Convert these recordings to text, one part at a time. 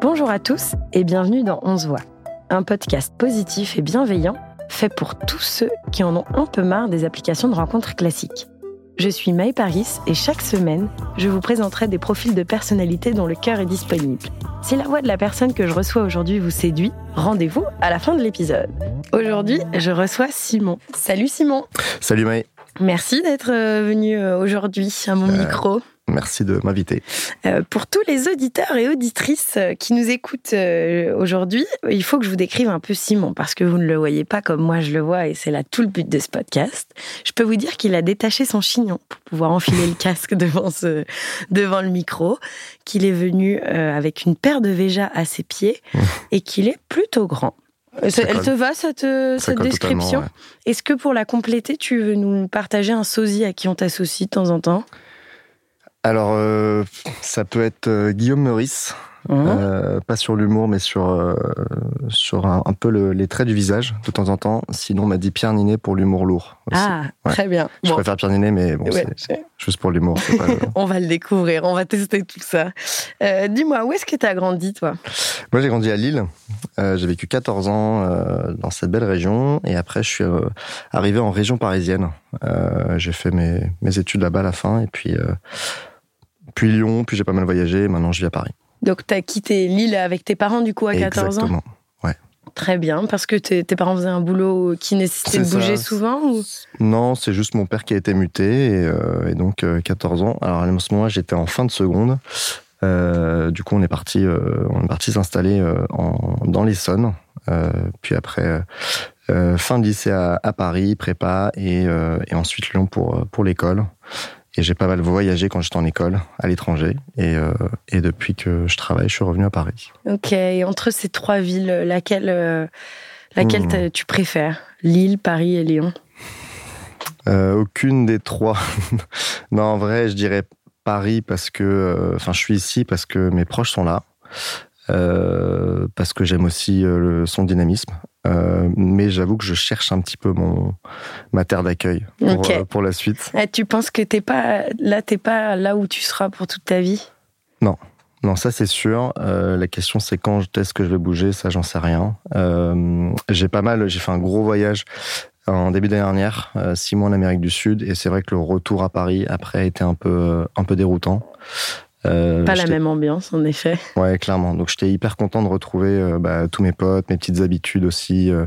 Bonjour à tous et bienvenue dans 11 voix, un podcast positif et bienveillant fait pour tous ceux qui en ont un peu marre des applications de rencontres classiques. Je suis Maë Paris et chaque semaine, je vous présenterai des profils de personnalités dont le cœur est disponible. Si la voix de la personne que je reçois aujourd'hui vous séduit, rendez-vous à la fin de l'épisode. Aujourd'hui, je reçois Simon. Salut Simon. Salut Maë. Merci d'être euh, venu euh, aujourd'hui à mon Euh, micro. Merci de m'inviter. Euh, pour tous les auditeurs et auditrices euh, qui nous écoutent euh, aujourd'hui, il faut que je vous décrive un peu Simon parce que vous ne le voyez pas comme moi je le vois et c'est là tout le but de ce podcast. Je peux vous dire qu'il a détaché son chignon pour pouvoir enfiler le casque devant, ce, devant le micro, qu'il est venu avec une paire de Véjas à ses pieds et qu'il est plutôt grand. Ça Elle te va cette, cette description ouais. Est-ce que pour la compléter, tu veux nous partager un sosie à qui on t'associe de temps en temps? Alors, euh, ça peut être euh, Guillaume Meurice, Hein euh, pas sur l'humour, mais sur, sur un, un peu le- les traits du visage, de temps en temps. Sinon, on m'a dit Pierre Ninet pour l'humour lourd. aussi. Ah, Ouais. très bien. Je Bon. préfère Pierre Ninet, mais bon, Ouais, c'est juste pour l'humour. On va le découvrir, on va tester tout ça. Dis-moi, où est-ce que tu as grandi, toi? Moi, j'ai grandi à Lille. J'ai vécu 14 ans dans cette belle région. Et après, je suis arrivé en région parisienne. J'ai fait mes, mes études là-bas à la fin. Et puis, puis Lyon, puis j'ai pas mal voyagé. et Maintenant, je vis à Paris. Donc, tu as quitté Lille avec tes parents, du coup, à 14 ans Exactement. Très bien, parce que tes tes parents faisaient un boulot qui nécessitait de ça. bouger souvent ou... Non, c'est juste mon père qui a été muté et, euh, et donc euh, 14 ans. Alors à ce moment-là, j'étais en fin de seconde. Euh, du coup, on est parti, euh, on est parti s'installer dans l'Essonne. Puis après, fin de lycée à, à Paris, prépa et, et ensuite Lyon pour pour l'école. Et j'ai pas mal voyagé quand j'étais en école à l'étranger. Et, euh, et depuis que je travaille, je suis revenu à Paris. Ok, et entre ces trois villes, laquelle, euh, laquelle Hmm. tu préfères? Lille, Paris et Lyon? Euh, aucune des trois. non, en vrai, je dirais Paris parce que, enfin, je suis ici parce que mes proches sont là, parce que j'aime aussi euh, le- son dynamisme. Euh, mais j'avoue que je cherche un petit peu mon ma terre d'accueil pour, euh, pour la suite. Ah, Tu penses que t'es pas là, t'es pas là où tu seras pour toute ta vie? Non, ça c'est sûr. Euh, la question c'est quand est-ce que je vais bouger, ça j'en sais rien. Euh, j'ai pas mal, j'ai fait un gros voyage en début d'année dernière, euh, six mois en Amérique du Sud, et c'est vrai que le retour à Paris après a été un peu un peu déroutant. Euh, Pas la même ambiance, en effet. Ouais, clairement. Donc j'étais hyper content de retrouver euh, bah, tous mes potes, mes petites habitudes aussi, euh,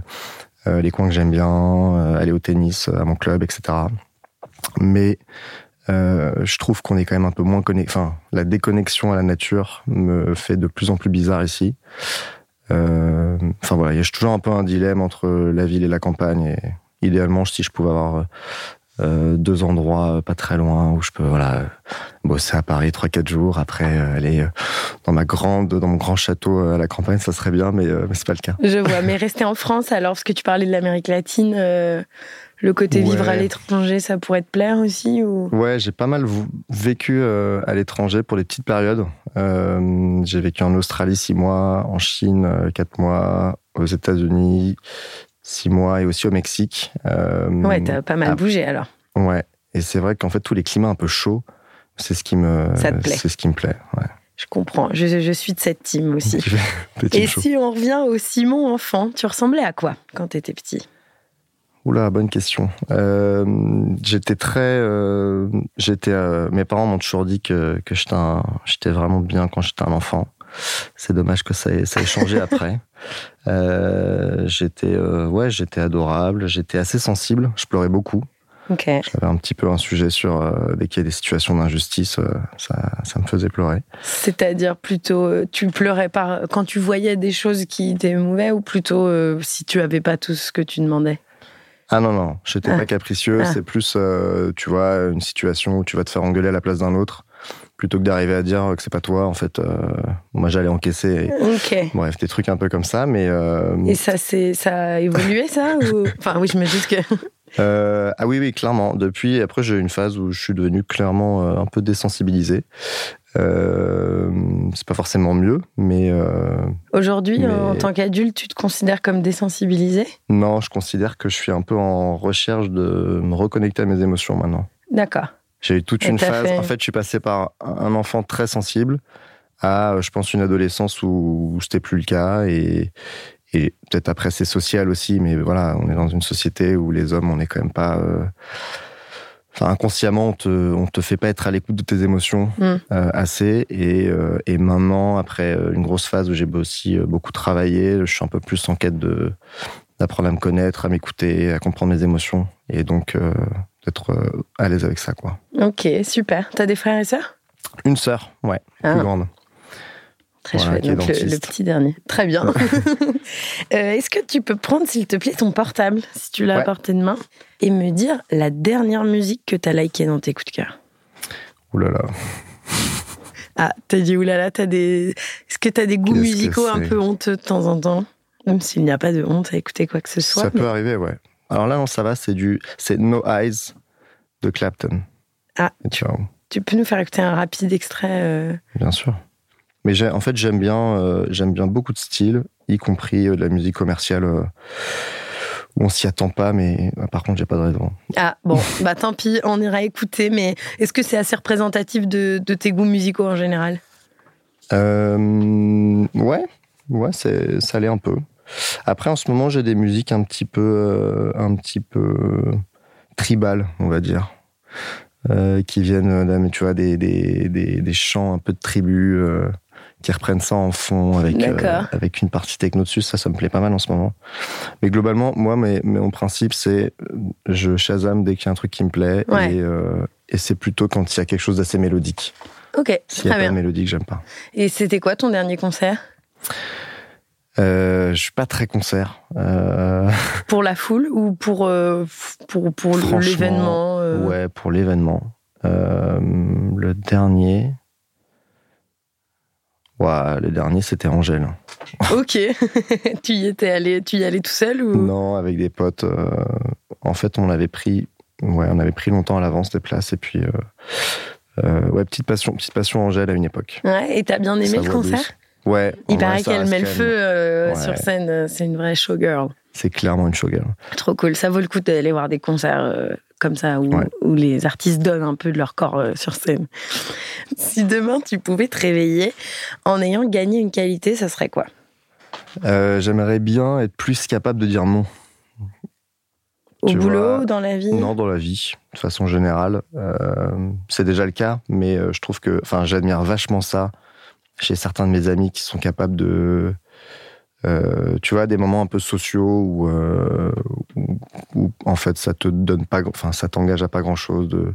les coins que j'aime bien, aller au tennis, à mon club, etc. Mais je trouve qu'on est quand même un peu moins connecté. Enfin, la déconnexion à la nature me fait de plus en plus bizarre ici. Enfin voilà, il y a toujours un peu un dilemme entre la ville et la campagne. Et idéalement, si je pouvais avoir euh, deux endroits pas très loin où je peux voilà bosser à Paris 3-4 jours, après euh, aller euh, dans ma grande, dans mon grand château euh, à la campagne, ça serait bien, mais, mais c'est pas le cas. Je vois, mais rester en France, alors, parce que tu parlais de l'Amérique latine, euh, le côté vivre à l'étranger, ça pourrait te plaire aussi ou... Ouais, j'ai pas mal vécu euh, à l'étranger pour des petites périodes. Euh, j'ai vécu en Australie six mois, en Chine euh, quatre mois, aux États-Unis six mois et aussi au Mexique. Ouais, t'as pas mal bougé alors. Ouais, et c'est vrai qu'en fait tous les climats un peu chauds, c'est ce qui me, c'est ce qui me plaît. Ouais. Je comprends, je, je suis de cette team aussi. Et si on revient au Simon enfant, tu ressemblais à quoi quand t'étais petit? Oula, bonne question. Euh, j'étais très, euh, j'étais, euh, mes parents m'ont toujours dit que que j'étais, vraiment bien quand j'étais un enfant. C'est dommage que ça ait, ça ait changé après. J'étais, ouais, j'étais adorable. J'étais assez sensible. Je pleurais beaucoup. J'avais un petit peu un sujet sur euh, dès qu'il y a des situations d'injustice, euh, ça, ça me faisait pleurer. C'est-à-dire plutôt, euh, tu pleurais par quand tu voyais des choses qui t'émouvaient ou plutôt euh, si tu avais pas tout ce que tu demandais? Ah non non, j'étais Ah. pas capricieux. Ah. C'est plus, euh, tu vois, une situation où tu vas te faire engueuler à la place d'un autre, plutôt que d'arriver à dire que c'est pas toi. En fait, euh, moi j'allais encaisser. et-. Bref, des trucs un peu comme ça, mais euh, Et ça, c'est, ça a évolué, ça ou... Enfin, oui, je me dis que. Euh, ah oui oui clairement. Depuis après j'ai eu une phase où je suis devenu clairement euh, un peu désensibilisé. Euh, c'est pas forcément mieux, mais euh, Aujourd'hui, Mais- en tant qu'adulte, tu te considères comme désensibilisé? Non, je considère que je suis un peu en recherche de me reconnecter à mes émotions maintenant. D'accord. J'ai eu toute Et une phase. fait- En fait, je suis passé par un enfant très sensible à, je pense, une adolescence où, où c'était plus le cas et, et peut-être après c'est social aussi, mais voilà, on est dans une société où les hommes, on n'est quand même pas. Euh, enfin, inconsciemment, on te, on te fait pas être à l'écoute de tes émotions Mm. euh, assez. Et, euh, et maintenant, après une grosse phase où j'ai aussi beaucoup travaillé, je suis un peu plus en quête de d'apprendre à me connaître, à m'écouter, à comprendre mes émotions, et donc d'être à l'aise avec ça, quoi. Ok, super. T'as des frères et sœurs? Une sœur, ouais, Ah. plus grande. Très Voilà, chouette, donc le, petit dernier. Très bien. Euh, Est-ce que tu peux prendre, s'il te plaît, ton portable, si tu l'as à Ouais. portée de main, et me dire la dernière musique que t'as likée dans tes coups de cœur? Ouh là là. Ah, t'as dit oulala, t'as des. Est-ce que t'as des goûts musicaux un peu honteux de temps en temps? Même s'il n'y a pas de honte à écouter quoi que ce soit. Ça mais- peut arriver, ouais. Alors là, non, ça va, c'est du, c'est No Eyes de Clapton. Ah. Tu Tu peux nous faire écouter un rapide extrait euh, bien sûr. Mais en fait, j'aime bien, euh, j'aime bien beaucoup de styles, y compris euh, de la musique commerciale euh, où on s'y attend pas, mais euh, par contre, j'ai pas de raison. Ah, bon, bah tant pis, on ira écouter, mais est-ce que c'est assez représentatif de, de tes goûts musicaux en général? Euh, ouais, ouais, ça l'est un peu. Après, en ce moment, j'ai des musiques un petit peu, un petit peu tribales, on va dire, euh, qui viennent, tu vois, des, des, des, des chants un peu de tribu, euh, qui reprennent ça en fond avec, euh, avec une partie techno dessus. Ça, ça me plaît pas mal en ce moment. Mais globalement, moi, mes, mes- mon principe, c'est euh, je Shazam dès qu'il y a un truc qui me plaît, Ouais. et, euh, et c'est plutôt quand il y a quelque chose d'assez mélodique. Ok, S'il n'y a pas de bien. mélodique, j'aime pas. Et c'était quoi ton dernier concert? Euh, je suis pas très concert. Euh, Pour la foule ou pour, euh, pour, pour l'événement ouais, pour l'événement. Le dernier. Le dernier, c'était Angèle. Ok. tu y étais allé, tu y allais tout seul ou? Non, avec des potes. euh, en fait, on avait pris, ouais, on avait pris longtemps à l'avance des places et puis, euh, euh, ouais, petite passion, petite passion Angèle à une époque. Ouais, et t'as bien aimé Ça le concert? douce. Ouais. Il paraît qu'elle met le feu Ouais. sur scène, c'est une vraie showgirl. C'est clairement une showgirl. Trop cool, ça vaut le coup d'aller voir des concerts comme ça où, Ouais. où les artistes donnent un peu de leur corps euh, sur scène. Si demain tu pouvais te réveiller en ayant gagné une qualité, ça serait quoi? Euh, J'aimerais bien être plus capable de dire non. Au Tu boulot, vois, dans la vie? Non, dans la vie, de façon générale. Euh, c'est déjà le cas, mais je trouve que, enfin, j'admire vachement ça chez certains de mes amis qui sont capables de, euh, tu vois, des moments un peu sociaux où, euh, où, où, en fait, ça te donne pas, enfin, ça t'engage à pas grand chose de,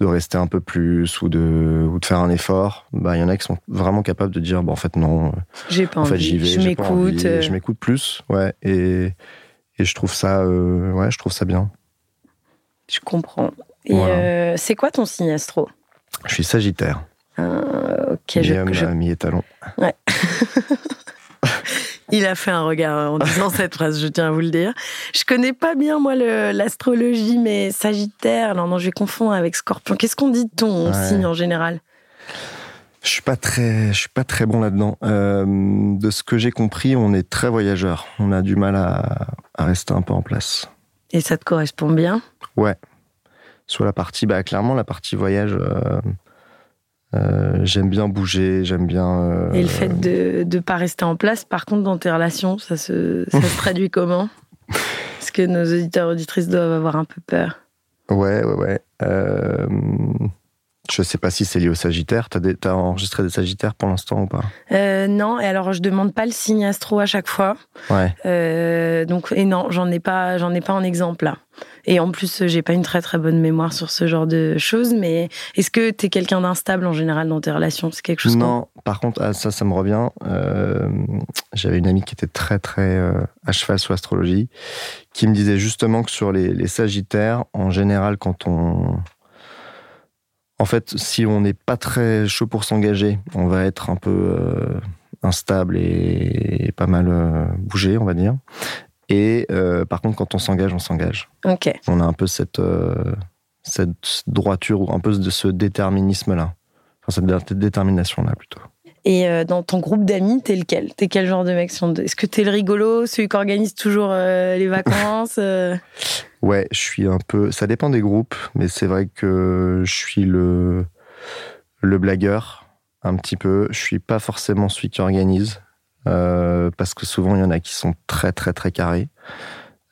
de rester un peu plus ou de, ou de faire un effort. Bah, il y en a qui sont vraiment capables de dire, bah, en fait, non, J'ai pas en fait, envie, j'y vais, je m'écoute. euh, je m'écoute plus, ouais, et, et je trouve ça, euh, ouais, je trouve ça bien. Je comprends. Et Voilà. euh, c'est quoi ton signe astro? Je suis Sagittaire. Euh, Ok, je, je- mi-étalon. Il a fait un regard en disant cette phrase, je tiens à vous le dire. Je connais pas bien, moi, l'astrologie, mais Sagittaire, non, non, je vais confondre avec Scorpion. Qu'est-ce qu'on dit de ton Ouais. signe en général? Je suis pas très, je suis pas très bon là-dedans. Euh, de ce que j'ai compris, on est très voyageur. On a du mal à, à rester un peu en place. Et ça te correspond bien? Ouais. Sur la partie, bah clairement la partie voyage. euh, euh, j'aime bien bouger, j'aime bien. euh, Et le fait de ne pas rester en place, par contre, dans tes relations, ça se, ça se traduit comment? Parce que nos auditeurs auditrices doivent avoir un peu peur? Ouais, ouais, ouais. Euh, je sais pas si c'est lié au Sagittaire. T'as, des- t'as enregistré des Sagittaires pour l'instant ou pas? Euh, non, et alors je demande pas le signe astro à chaque fois. Ouais. Euh, donc, et non, j'en ai pas, j'en ai pas en exemple là. Et en plus, j'ai pas une très très bonne mémoire sur ce genre de choses. Mais est-ce que t'es quelqu'un d'instable en général dans tes relations? C'est quelque chose Non, par contre, ah, ça, ça me revient. Euh, J'avais une amie qui était très, très euh, à cheval sur l'astrologie, qui me disait justement que sur les, les Sagittaires, en général, quand on. En fait, si on n'est pas très chaud pour s'engager, on va être un peu euh, instable et, pas mal euh, bougé, on va dire. Et euh, par contre, quand on s'engage, on s'engage. On a un peu cette, euh, cette droiture ou un peu de ce déterminisme-là. Enfin, cette dé- détermination-là, plutôt. Et euh, dans ton groupe d'amis, t'es lequel? T'es quel genre de mec? Est-ce que t'es le rigolo, celui qui organise toujours les vacances Ouais, je suis un peu. Ça dépend des groupes, mais c'est vrai que je suis le le blagueur, un petit peu. Je suis pas forcément celui qui organise, euh, parce que souvent il y en a qui sont très très très carrés.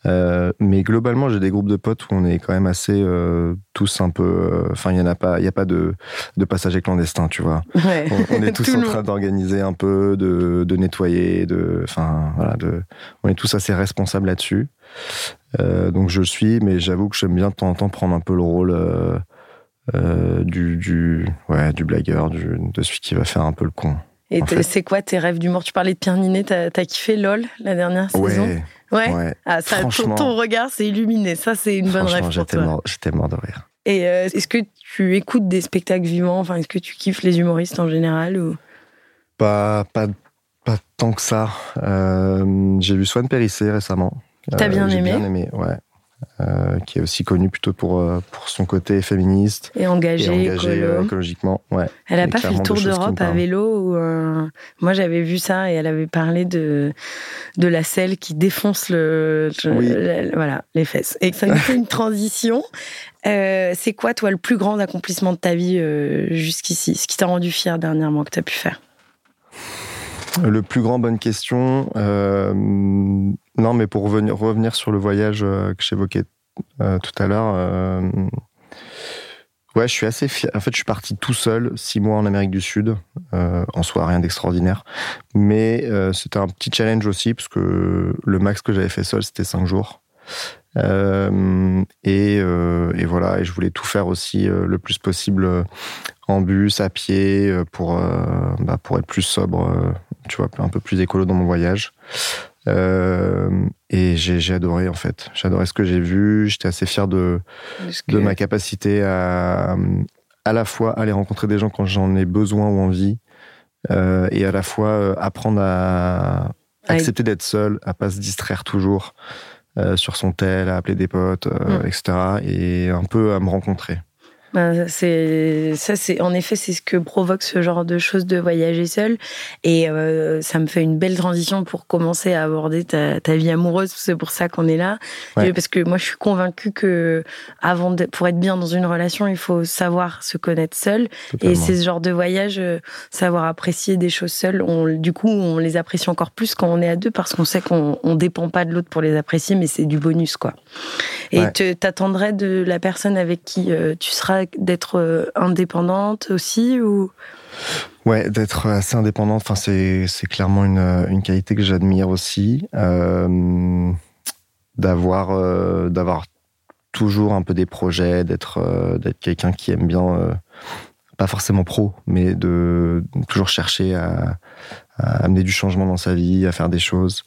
Euh, mais globalement, j'ai des groupes de potes où on est quand même assez euh, tous un peu. Enfin, il y en a pas, il y a pas de, de passagers clandestins, tu vois. Ouais. On, on est tous en train d'organiser un peu, de, de nettoyer, de. Enfin, voilà, de. On est tous assez responsables là-dessus. Euh, donc je le suis, mais j'avoue que j'aime bien de temps en temps prendre un peu le rôle. du, du, ouais, du blagueur, du, de celui qui va faire un peu le con. Et en t'es- fait. c'est quoi tes rêves d'humour? Tu parlais de Pierre Ninet, t'as as kiffé LOL la dernière saison? Ouais, Ouais. Ah, ça, ton, regard s'est illuminé. Ça, c'est une bonne rêve pour toi. mort, j'étais mort de rire. Et euh, est-ce que tu écoutes des spectacles vivants? Enfin, est-ce que tu kiffes les humoristes en général ou... Pas, pas, pas tant que ça. Euh, j'ai vu Swan Périssé récemment. T'as bien j'ai aimé? bien aimé, ouais. Euh, qui est aussi connu plutôt pour, euh, pour son côté féministe Et et engagé, engagé écolo euh, écologiquement. Ouais. Elle a et pas fait le tour d'Europe à vélo ou Moi, j'avais vu ça et elle avait parlé de de la selle qui défonce le, Oui. le- voilà les fesses. Et ça nous fait une transition. C'est quoi, toi, le plus grand accomplissement de ta vie jusqu'ici? Ce qui t'a rendu fier dernièrement que t'as pu faire? Le plus grand, bonne question. Euh, non, mais pour revenir, sur le voyage euh, que j'évoquais euh, tout à l'heure, ouais, je suis assez fier. En fait, je suis parti tout seul, six mois en Amérique du Sud. En soi, rien d'extraordinaire. Mais c'était un petit challenge aussi, parce que le max que j'avais fait seul, c'était cinq jours. Et, voilà, et je voulais tout faire aussi le plus possible en bus, à pied, pour, bah, pour être plus sobre, tu vois, un peu plus écolo dans mon voyage. Euh, et j'ai adoré en fait. J'ai adoré ce que j'ai vu. J'étais assez fier de, Parce de que- ma capacité à à la fois aller rencontrer des gens quand j'en ai besoin ou envie, euh, et à la fois euh, apprendre à accepter d'être seul, à pas se distraire toujours euh, sur son tel, à appeler des potes, Mm. etc. Et un peu à me rencontrer. Ben, c'est ça, c'est en effet c'est ce que provoque ce genre de choses de voyager seul, et euh, ça me fait une belle transition pour commencer à aborder ta, ta vie amoureuse. C'est pour ça qu'on est là, Ouais. Parce que moi je suis convaincue que avant de, pour être bien dans une relation, il faut savoir se connaître seul, et c'est ce genre de voyage, euh, savoir apprécier des choses seules. On, du coup, on les apprécie encore plus quand on est à deux parce qu'on sait qu'on on dépend pas de l'autre pour les apprécier, mais c'est du bonus quoi. Et Ouais. te- t'attendrais de la personne avec qui euh, tu seras d'être euh, indépendante aussi ou? Ouais, d'être assez indépendante, enfin, c'est, c'est clairement une, une qualité que j'admire aussi. Euh, d'avoir, euh, d'avoir toujours un peu des projets, d'être, euh, d'être quelqu'un qui aime bien, pas forcément pro, mais de toujours chercher à, à amener du changement dans sa vie, à faire des choses.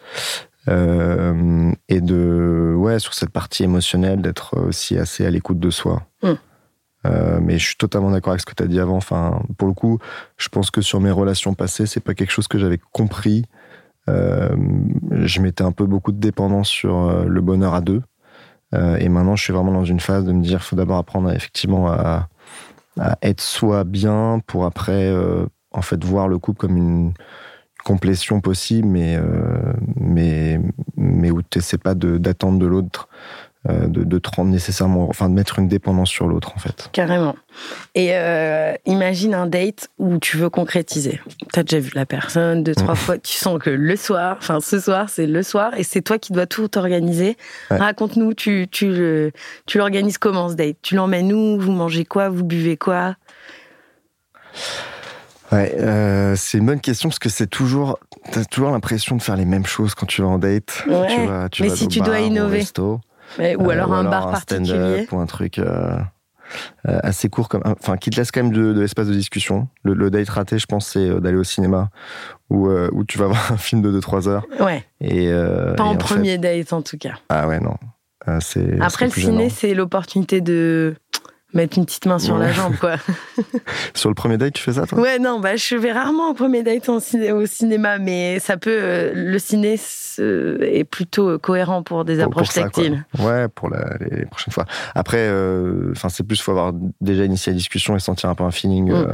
Et de, ouais, sur cette partie émotionnelle, d'être aussi assez à l'écoute de soi. Mm. Euh, mais je suis totalement d'accord avec ce que tu as dit avant. Enfin, pour le coup, je pense que sur mes relations passées, c'est pas quelque chose que j'avais compris. Euh, je mettais un peu beaucoup de dépendance sur euh, le bonheur à deux. Et maintenant, je suis vraiment dans une phase de me dire, faut d'abord apprendre effectivement à, être soi bien pour après, en fait, voir le couple comme une complétion possible, mais mais mais où tu n'essaies pas d'attendre de, l'autre, de, de te rendre nécessairement, enfin, de mettre une dépendance sur l'autre, en fait. carrément Et euh, imagine un date où tu veux concrétiser. T'as déjà vu la personne deux trois fois, tu sens que le soir, enfin ce soir c'est le soir et c'est toi qui dois tout organiser. Ouais. Raconte-nous, tu tu tu l'organises comment ce date? Tu l'emmènes où? Vous mangez quoi? Vous buvez quoi? Ouais, euh, c'est une bonne question parce que c'est toujours, t'as toujours l'impression de faire les mêmes choses quand tu vas en date. Ouais, tu vas, tu mais vas si tu bar, dois innover. resto, Ou euh, alors un bar particulier ou un truc euh, euh, assez court, comme, enfin, qui te laisse quand même de, de l'espace de discussion. Le, le date raté, je pense, c'est d'aller au cinéma où, euh, où tu vas voir un film de 2-3 heures. Ouais, Et, euh, pas et en fait- premier date en tout cas. ah ouais, non. Euh, c'est, Après le ciné, c'est l'opportunité de mettre une petite main sur la jambe quoi. Sur le premier date, tu fais ça, toi? Ouais, non, bah, je vais rarement au premier date en ciné- au cinéma, mais ça peut. euh, le ciné est plutôt euh, cohérent pour des Pour- approches pour ça, quoi. tactiles. Ouais, pour la- les, prochaines fois. Après, euh, c'est plus faut avoir déjà initié la discussion et sentir un peu un feeling. Mm. euh.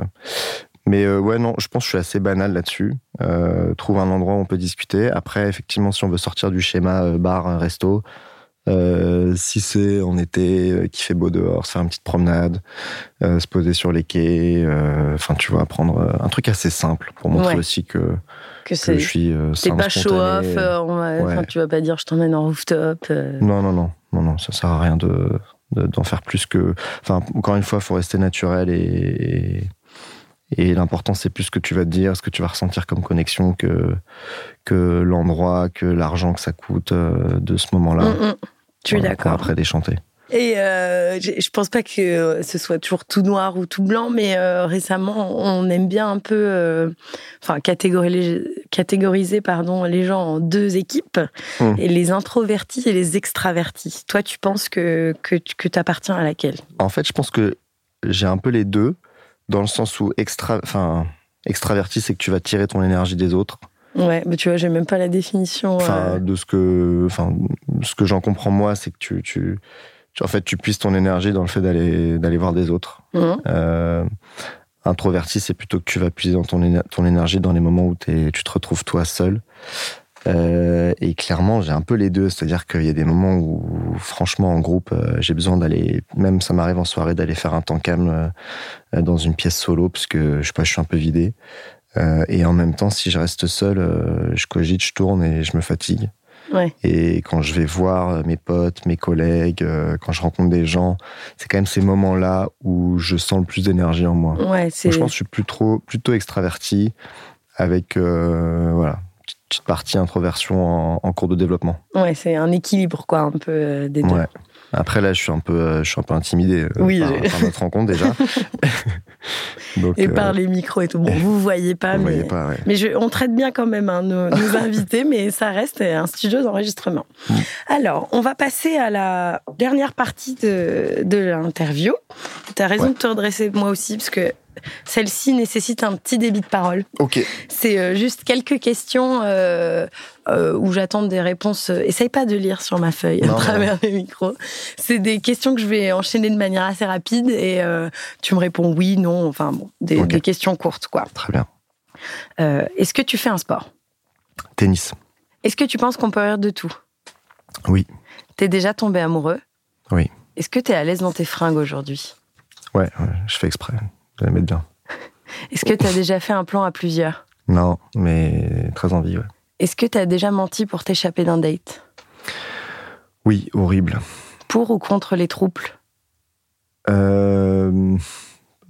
Mais euh, ouais, non, je pense que je suis assez banal là-dessus. Euh, trouve un endroit où on peut discuter. Après, effectivement, si on veut sortir du schéma euh, bar, resto, Euh, si c'est en été, euh, qu'il fait beau dehors, se faire une petite promenade, euh, se poser sur les quais, euh, enfin tu vois, prendre un truc assez simple pour montrer Ouais. aussi que, Que que je suis simple, pas show off, on va- Ouais. tu vas pas dire je t'emmène en rooftop. Non, non, non, non, non, ça sert à rien de de- d'en faire plus que. Enfin, encore une fois, faut rester naturel et et l'important c'est plus ce que tu vas te dire, ce que tu vas ressentir comme connexion que que l'endroit, que l'argent que ça coûte de ce moment-là. Mm, mm. Je suis Voilà, pour d'accord. Après déchanter. Et euh, je pense pas que ce soit toujours tout noir ou tout blanc, mais euh, récemment, on aime bien un peu, euh, enfin, catégoriser, catégoriser pardon, les gens en deux équipes, Hmm. et les introvertis et les extravertis. Toi, tu penses que que, tu- que t'appartiens à laquelle? En fait, je pense que j'ai un peu les deux, dans le sens où extra, enfin, extraverti, c'est que tu vas tirer ton énergie des autres. Ouais, mais tu vois, j'ai même pas la définition. Enfin, euh, de ce que, enfin, ce que j'en comprends moi, c'est que tu, tu, tu- en fait, tu puisses ton énergie dans le fait d'aller, d'aller voir des autres. hum, Euh, introverti, c'est plutôt que tu vas puiser dans ton, éner- ton énergie dans les moments où t'es- tu te retrouves toi seul. Euh, et clairement, j'ai un peu les deux. C'est-à-dire qu'il y a des moments où, franchement, en groupe, euh, j'ai besoin d'aller, même ça m'arrive en soirée, d'aller faire un temps calme euh, dans une pièce solo, parce que je sais pas, je suis un peu vidé. Euh, et en même temps, si je reste seul, euh, je cogite, je tourne et je me fatigue. Ouais. Et quand je vais voir mes potes, mes collègues, euh, quand je rencontre des gens, c'est quand même ces moments-là où je sens le plus d'énergie en moi. Ouais, c'est. Donc, je pense que je suis plus trop, plutôt extraverti, avec euh, voilà, petite- petite partie introversion en, en cours de développement. Ouais, c'est un équilibre, quoi, un peu euh, des deux. Ouais. Après là, je suis un peu, euh, je suis un peu intimidé euh, Oui, par, notre rencontre déjà. Donc, Et euh, par les micros et tout. Bon, vous voyez pas, vous mais. voyez pas, ouais. Mais je- on traite bien quand même hein, nos, nos invités, mais ça reste un studio d'enregistrement. Mm. Alors, on va passer à la dernière partie de, de l'interview. Tu as raison Ouais. de te redresser, moi aussi, parce que celle-ci nécessite un petit débit de parole. Ok. C'est euh, juste quelques questions euh, euh, où j'attends des réponses. Essaye pas de lire sur ma feuille à Non, travers les micros. C'est des questions que je vais enchaîner de manière assez rapide et euh, tu me réponds oui, non, enfin bon, des, questions courtes, quoi. Très bien. Est-ce que tu fais un sport? Tennis. Est-ce que tu penses qu'on peut rire de tout? Oui. T'es déjà tombé amoureux? Oui. Est-ce que t'es à l'aise dans tes fringues aujourd'hui? Ouais, ouais, je fais exprès. Je mettre bien. Est-ce que t'as déjà fait un plan à plusieurs? Non, mais très envie. Ouais. Est-ce que t'as déjà menti pour t'échapper d'un date? Oui, horrible. Pour ou contre les troubles Euh,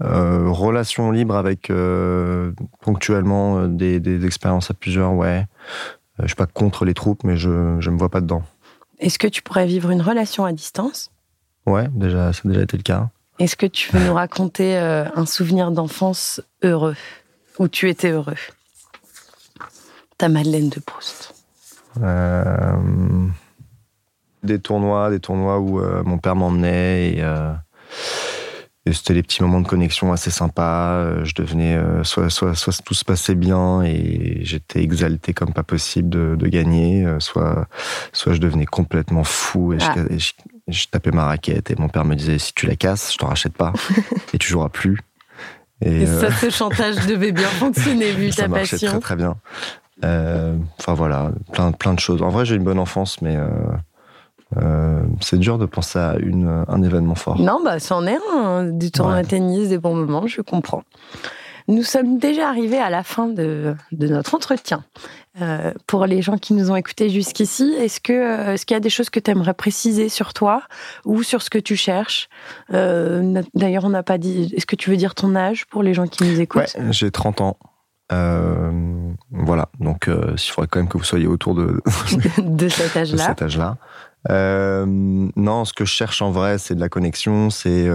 euh, relation libre avec euh, ponctuellement euh, des, des expériences à plusieurs, ouais. Euh, je suis pas contre les troupes, mais je je me vois pas dedans. Est-ce que tu pourrais vivre une relation à distance? Ouais, déjà, ça a déjà été le cas. Est-ce que tu veux nous raconter euh, un souvenir d'enfance heureux Où tu étais heureux? Ta Madeleine de Proust. Euh, des tournois, des tournois où euh, mon père m'emmenait et, et c'était des petits moments de connexion assez sympas. Je devenais soit, soit, soit tout se passait bien et j'étais exalté comme pas possible de, de gagner, soit, soit je devenais complètement fou et, je- Ah. et je, je tapais ma raquette et mon père me disait si tu la casses, je t'en rachète pas et tu joueras plus. Et, Et, euh, ça, ce chantage devait bien fonctionner vu ça ta marchait passion. très très bien. Euh, Enfin voilà, plein, plein de choses. En vrai, j'ai une bonne enfance, mais euh, c'est dur de penser à une, un événement fort. Non, bah, c'en est un, hein, du tournoi Ouais. de tennis, des bons moments, je comprends. Nous sommes déjà arrivés à la fin de, de notre entretien. Euh, pour les gens qui nous ont écoutés jusqu'ici, est-ce que euh, est-ce qu'il y a des choses que tu aimerais préciser sur toi ou sur ce que tu cherches? Euh, D'ailleurs, on n'a pas dit. Est-ce que tu veux dire ton âge pour les gens qui nous Ouais, écoutent j'ai 30 ans. Euh, voilà, donc il faudrait quand même que vous soyez autour de, de cet âge-là cet âge-là. Non, ce que je cherche en vrai, c'est de la connexion, c'est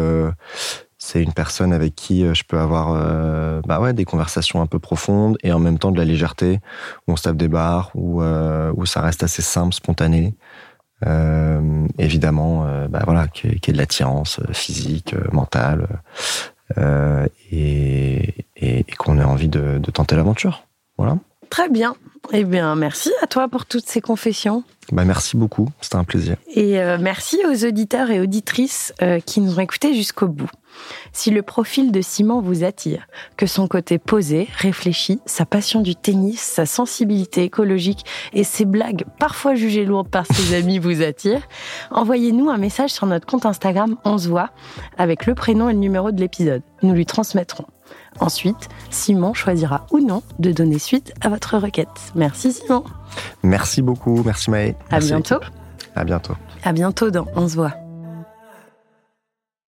c'est une personne avec qui euh, je peux avoir euh, bah ouais, des conversations un peu profondes et en même temps de la légèreté, où on se tape des barres, où, euh, où ça reste assez simple, spontané. Euh, évidemment, bah voilà, qu'il y ait- de l'attirance physique, mentale, et, et, et qu'on ait envie de, de tenter l'aventure. Voilà. Très bien. Eh bien, merci à toi pour toutes ces confessions. Bah, merci beaucoup, c'était un plaisir. Et euh, merci aux auditeurs et auditrices euh, qui nous ont écoutés jusqu'au bout. Si le profil de Simon vous attire, que son côté posé, réfléchi, sa passion du tennis, sa sensibilité écologique et ses blagues parfois jugées lourdes par ses amis vous attirent, envoyez-nous un message sur notre compte Instagram On se voit avec le prénom et le numéro de l'épisode. Nous lui transmettrons. Ensuite, Simon choisira ou non de donner suite à votre requête. Merci Simon. Merci beaucoup, merci Maë. À bientôt. À bientôt. À bientôt dans On se voit.